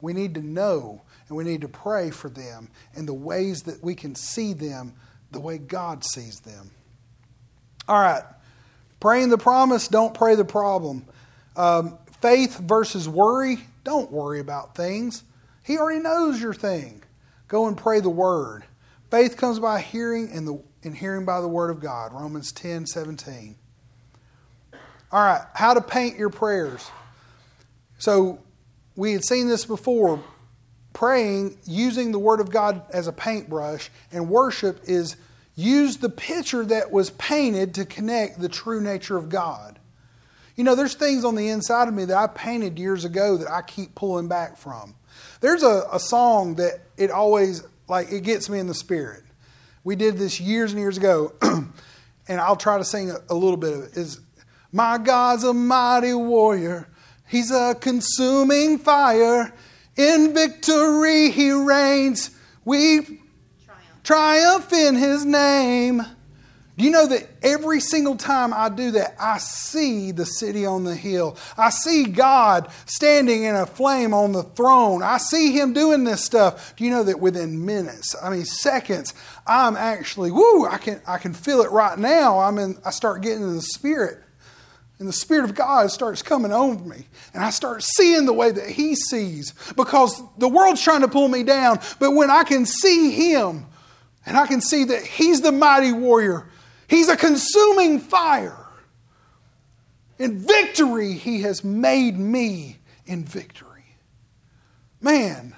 We need to know and we need to pray for them in the ways that we can see them the way God sees them. All right. Praying the promise, don't pray the problem. Um, faith versus worry, don't worry about things. He already knows your thing. Go and pray the word. Faith comes by hearing and, the, and hearing by the word of God. Romans 10 17. All right, how to paint your prayers. So we had seen this before. praying using the Word of God as a paintbrush, and worship is use the picture that was painted to connect the true nature of God. You know, there's things on the inside of me that I painted years ago that I keep pulling back from. There's a, a song that it always, like, it gets me in the spirit. We did this years and years ago, [CLEARS THROAT] and I'll try to sing a, a little bit of it. Is My God's a mighty warrior, He's a consuming fire. In victory He reigns. We triumph in his name. Do you know that every single time I do that, I see the city on the hill? I see God standing in a flame on the throne. I see him doing this stuff. Do you know that within minutes, I mean seconds, I'm actually, woo, I can, I can feel it right now. I'm in, I start getting in the spirit. And the Spirit of God starts coming over me. And I start seeing the way that He sees. Because the world's trying to pull me down. But when I can see Him, and I can see that He's the mighty warrior. He's a consuming fire. In victory, He has made me in victory. Man,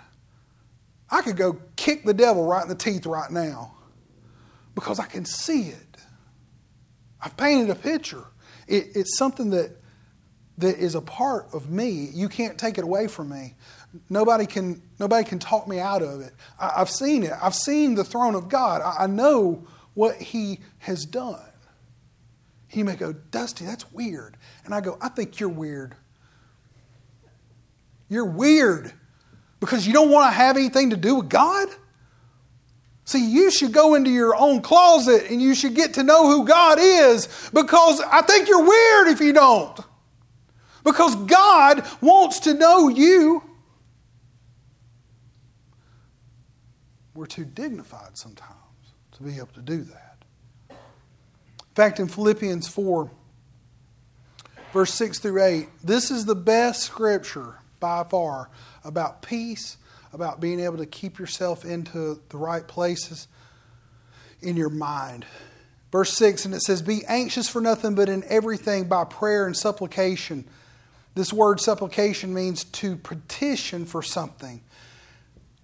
I could go kick the devil right in the teeth right now because I can see it. I've painted a picture. It, it's something that, that is a part of me. You can't take it away from me. Nobody can, nobody can talk me out of it. I, have seen it. I've seen the throne of God. I, I know what He has done. He may go, Dusty, that's weird. And I go, I think you're weird. You're weird because you don't want to have anything to do with God? See, you should go into your own closet and you should get to know who God is because I think you're weird if you don't. Because God wants to know you. we're too dignified sometimes to be able to do that. In fact, in Philippians 4, verse 6 through 8, this is the best scripture by far about peace, about being able to keep yourself into the right places in your mind. Verse 6, and it says, Be anxious for nothing, but in everything by prayer and supplication. This word supplication means to petition for something.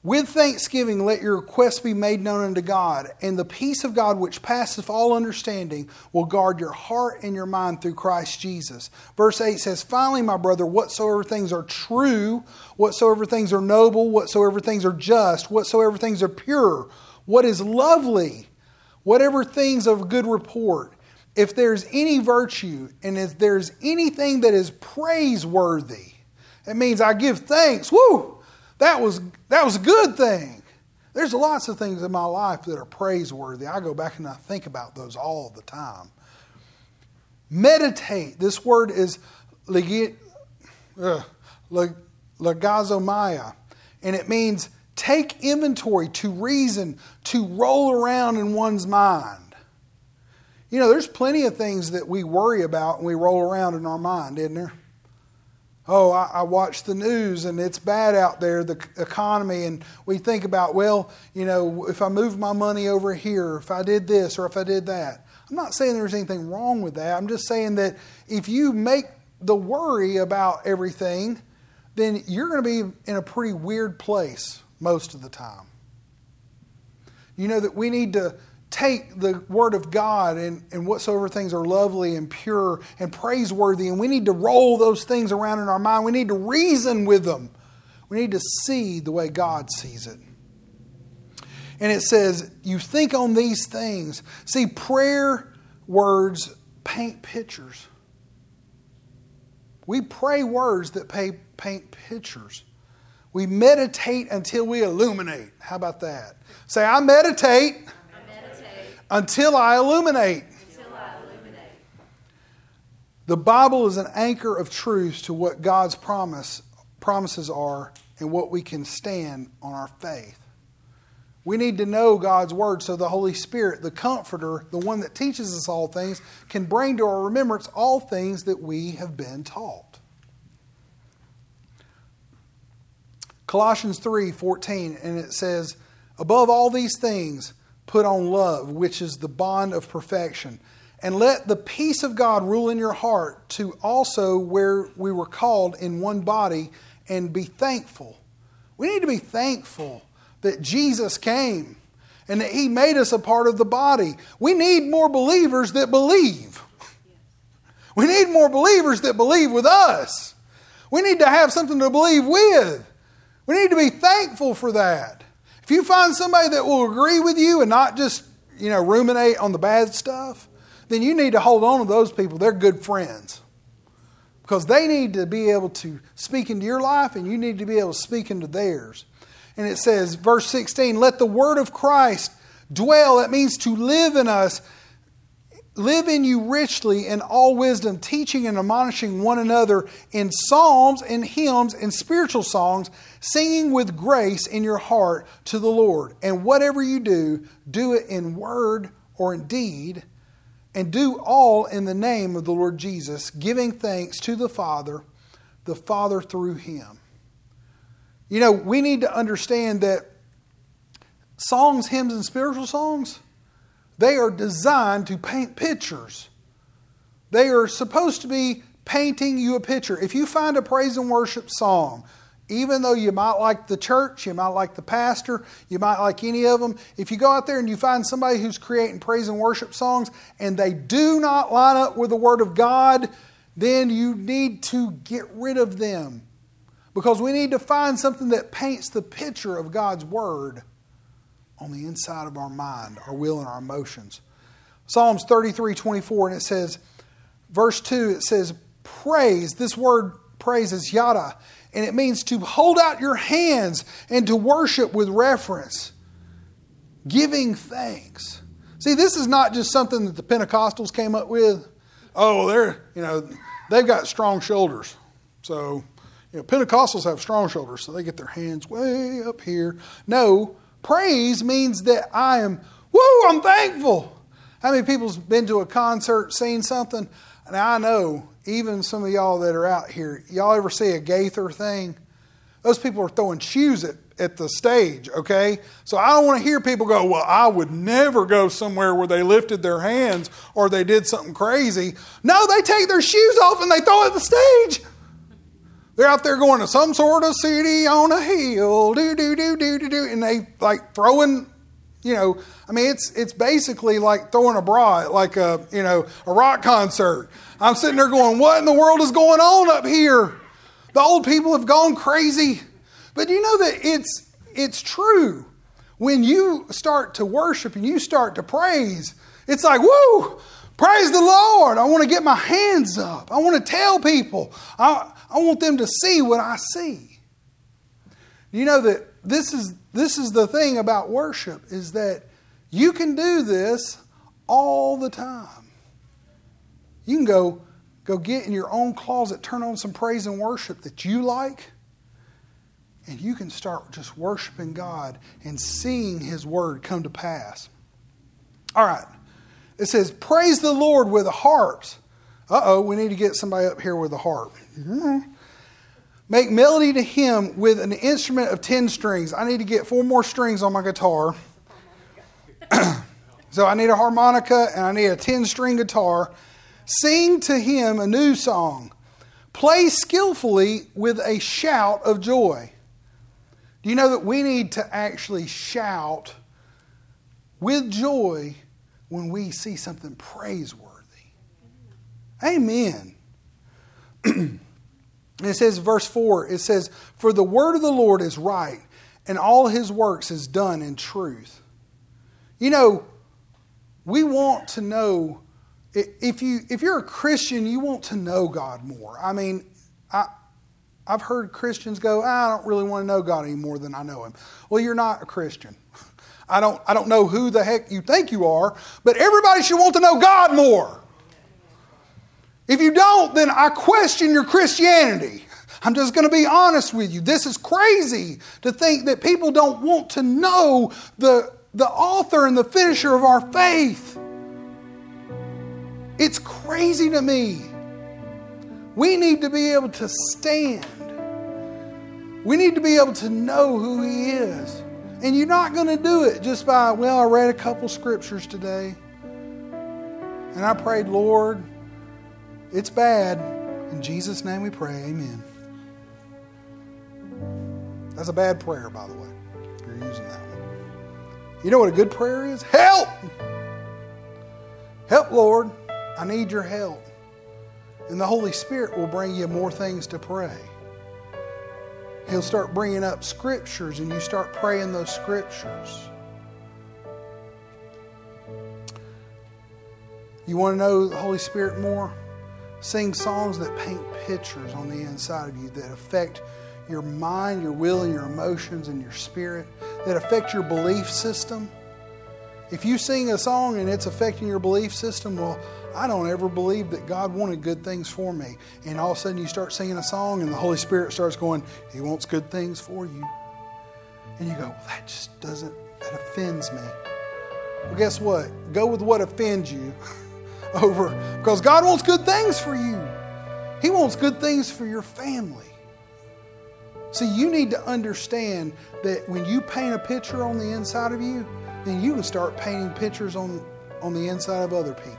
With thanksgiving, let your requests be made known unto God, and the peace of God, which passeth all understanding, will guard your heart and your mind through Christ Jesus. Verse 8 says, Finally, my brother, whatsoever things are true, whatsoever things are noble, whatsoever things are just, whatsoever things are pure, what is lovely, whatever things of good report, if there's any virtue, and if there's anything that is praiseworthy, it means I give thanks. Woo! That was, that was a good thing. There's lots of things in my life that are praiseworthy. I go back and I think about those all the time. Meditate. This word is logizomai, and it means take inventory, to reason, to roll around in one's mind. You know, there's plenty of things that we worry about and we roll around in our mind, isn't there? Oh, I, I, watch the news and it's bad out there, the economy, and we think about, well, you know, if I move my money over here, if I did this or if I did that. I'm not saying there's anything wrong with that. I'm just saying that if you make the worry about everything, then you're going to be in a pretty weird place most of the time. You know that we need to take the Word of God and, and whatsoever things are lovely and pure and praiseworthy, and we need to roll those things around in our mind. We need to reason with them. We need to see the way God sees it. And it says, You think on these things. See, prayer words paint pictures. We pray words that paint pictures. We meditate until we illuminate. How about that? Say, I meditate until I illuminate. The Bible is an anchor of truth to what God's promise, promises are and what we can stand on our faith. We need to know God's Word so the Holy Spirit, the Comforter, the one that teaches us all things, can bring to our remembrance all things that we have been taught. Colossians 3 14, and it says, Above all these things, Put on love, which is the bond of perfection. And let the peace of God rule in your heart to also where we were called in one body and be thankful. We need to be thankful that Jesus came and that He made us a part of the body. We need more believers that believe. We need more believers that believe with us. We need to have something to believe with. We need to be thankful for that. If you find somebody that will agree with you and not just, you know, ruminate on the bad stuff, then you need to hold on to those people. They're good friends. Because they need to be able to speak into your life and you need to be able to speak into theirs. And it says, verse 16, let the word of Christ dwell. That means to live in us live in you richly in all wisdom, teaching and admonishing one another in psalms and hymns and spiritual songs, singing with grace in your heart to the Lord. And whatever you do, do it in word or in deed, and do all in the name of the Lord Jesus, giving thanks to the Father, the Father through him. You know, we need to understand that songs, hymns, and spiritual songs they are designed to paint pictures. They are supposed to be painting you a picture. If you find a praise and worship song, even though you might like the church, you might like the pastor, you might like any of them, if you go out there and you find somebody who's creating praise and worship songs and they do not line up with the Word of God, then you need to get rid of them. Because we need to find something that paints the picture of God's Word on the inside of our mind, our will, and our emotions. Psalms 33 24, and it says, verse 2, it says, Praise. This word praise is yada, and it means to hold out your hands and to worship with reference, giving thanks. See, this is not just something that the Pentecostals came up with. Oh, they're, you know, they've got strong shoulders. So, you know, Pentecostals have strong shoulders, so they get their hands way up here. No, Praise means that I am, woo, I'm thankful. How many people's been to a concert, seen something? And I know, even some of y'all that are out here, y'all ever see a Gaither thing? Those people are throwing shoes at, at the stage, okay? So I don't want to hear people go, well, I would never go somewhere where they lifted their hands or they did something crazy. No, they take their shoes off and they throw at the stage. They're out there going to some sort of city on a hill, do do do do do do, and they like throwing, you know, I mean it's it's basically like throwing a bra like a you know a rock concert. I'm sitting there going, what in the world is going on up here? The old people have gone crazy, but you know that it's it's true. When you start to worship and you start to praise, it's like woo. Praise the Lord. I want to get my hands up. I want to tell people. I, I want them to see what I see. You know that this is this is the thing about worship is that you can do this all the time. You can go go get in your own closet, turn on some praise and worship that you like, and you can start just worshiping God and seeing his word come to pass. All right. It says, Praise the Lord with harps. Uh oh, we need to get somebody up here with a harp. Mm-hmm. Make melody to him with an instrument of 10 strings. I need to get four more strings on my guitar. [CLEARS THROAT] so I need a harmonica and I need a 10 string guitar. Sing to him a new song. Play skillfully with a shout of joy. Do you know that we need to actually shout with joy when we see something praiseworthy? Amen. [CLEARS THROAT] it says, verse 4, it says, For the word of the Lord is right, and all his works is done in truth. You know, we want to know if you if you're a Christian, you want to know God more. I mean, I I've heard Christians go, I don't really want to know God any more than I know him. Well, you're not a Christian. [LAUGHS] I don't I don't know who the heck you think you are, but everybody should want to know God more. If you don't, then I question your Christianity. I'm just going to be honest with you. This is crazy to think that people don't want to know the, the author and the finisher of our faith. It's crazy to me. We need to be able to stand. We need to be able to know who He is. And you're not going to do it just by, well, I read a couple scriptures today. And I prayed, Lord, it's bad. In Jesus' name we pray. Amen. That's a bad prayer, by the way. You're using that one. You know what a good prayer is? Help! Help, Lord. I need your help. And the Holy Spirit will bring you more things to pray. He'll start bringing up scriptures and you start praying those scriptures. You want to know the Holy Spirit more? Sing songs that paint pictures on the inside of you that affect your mind, your will, and your emotions and your spirit, that affect your belief system. If you sing a song and it's affecting your belief system, well, I don't ever believe that God wanted good things for me. And all of a sudden you start singing a song and the Holy Spirit starts going, He wants good things for you. And you go, well, that just doesn't, that offends me. Well, guess what? Go with what offends you [LAUGHS] [LAUGHS] over, because God wants good things for you. He wants good things for your family. See, you need to understand that when you paint a picture on the inside of you, then you can start painting pictures on, on the inside of other people.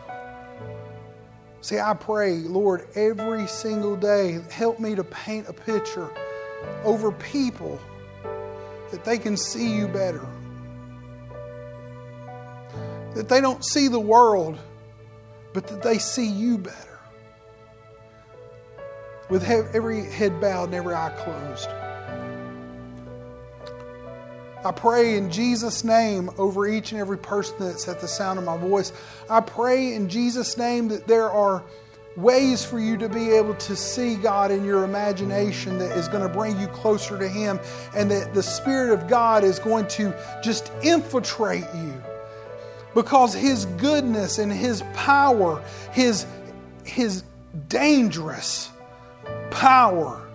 See, I pray, Lord, every single day, help me to paint a picture over people that they can see you better. That they don't see the world, but that they see you better. With every head bowed and every eye closed. I pray in Jesus' name over each and every person that's at the sound of my voice. I pray in Jesus' name that there are ways for you to be able to see God in your imagination that is going to bring you closer to Him, and that the Spirit of God is going to just infiltrate you because His goodness and His power, His, His dangerous power,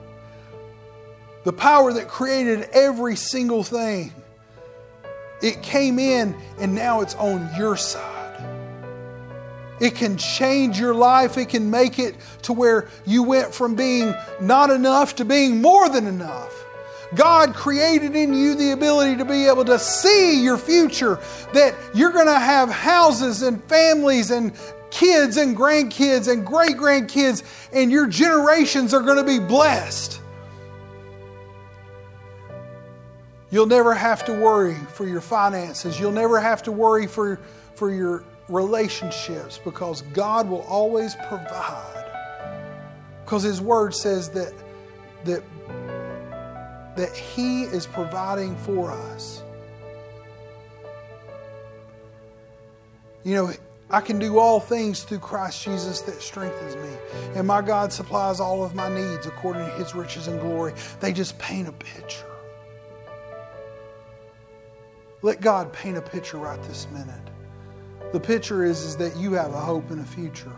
the power that created every single thing it came in and now it's on your side. It can change your life. It can make it to where you went from being not enough to being more than enough. God created in you the ability to be able to see your future, that you're going to have houses and families and kids and grandkids and great grandkids, and your generations are going to be blessed. You'll never have to worry for your finances. You'll never have to worry for, for your relationships because God will always provide. Because His Word says that, that, that He is providing for us. You know, I can do all things through Christ Jesus that strengthens me. And my God supplies all of my needs according to His riches and glory. They just paint a picture. Let God paint a picture right this minute. The picture is, is that you have a hope and a future,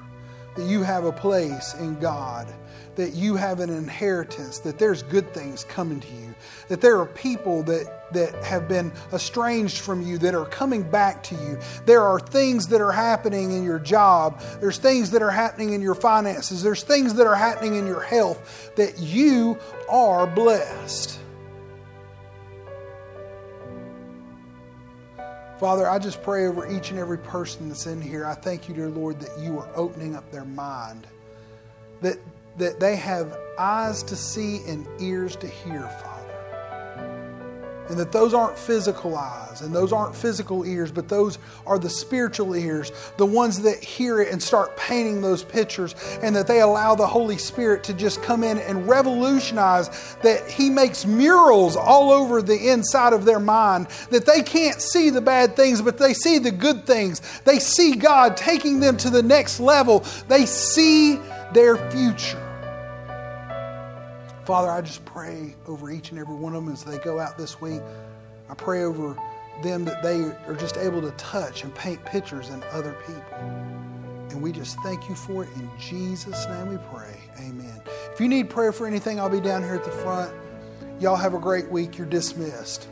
that you have a place in God, that you have an inheritance, that there's good things coming to you, that there are people that, that have been estranged from you that are coming back to you. There are things that are happening in your job, there's things that are happening in your finances, there's things that are happening in your health, that you are blessed. Father, I just pray over each and every person that's in here. I thank you, dear Lord, that you are opening up their mind, that, that they have eyes to see and ears to hear, Father. And that those aren't physical eyes and those aren't physical ears, but those are the spiritual ears, the ones that hear it and start painting those pictures, and that they allow the Holy Spirit to just come in and revolutionize, that He makes murals all over the inside of their mind, that they can't see the bad things, but they see the good things. They see God taking them to the next level, they see their future. Father, I just pray over each and every one of them as they go out this week. I pray over them that they are just able to touch and paint pictures in other people. And we just thank you for it. In Jesus' name we pray. Amen. If you need prayer for anything, I'll be down here at the front. Y'all have a great week. You're dismissed.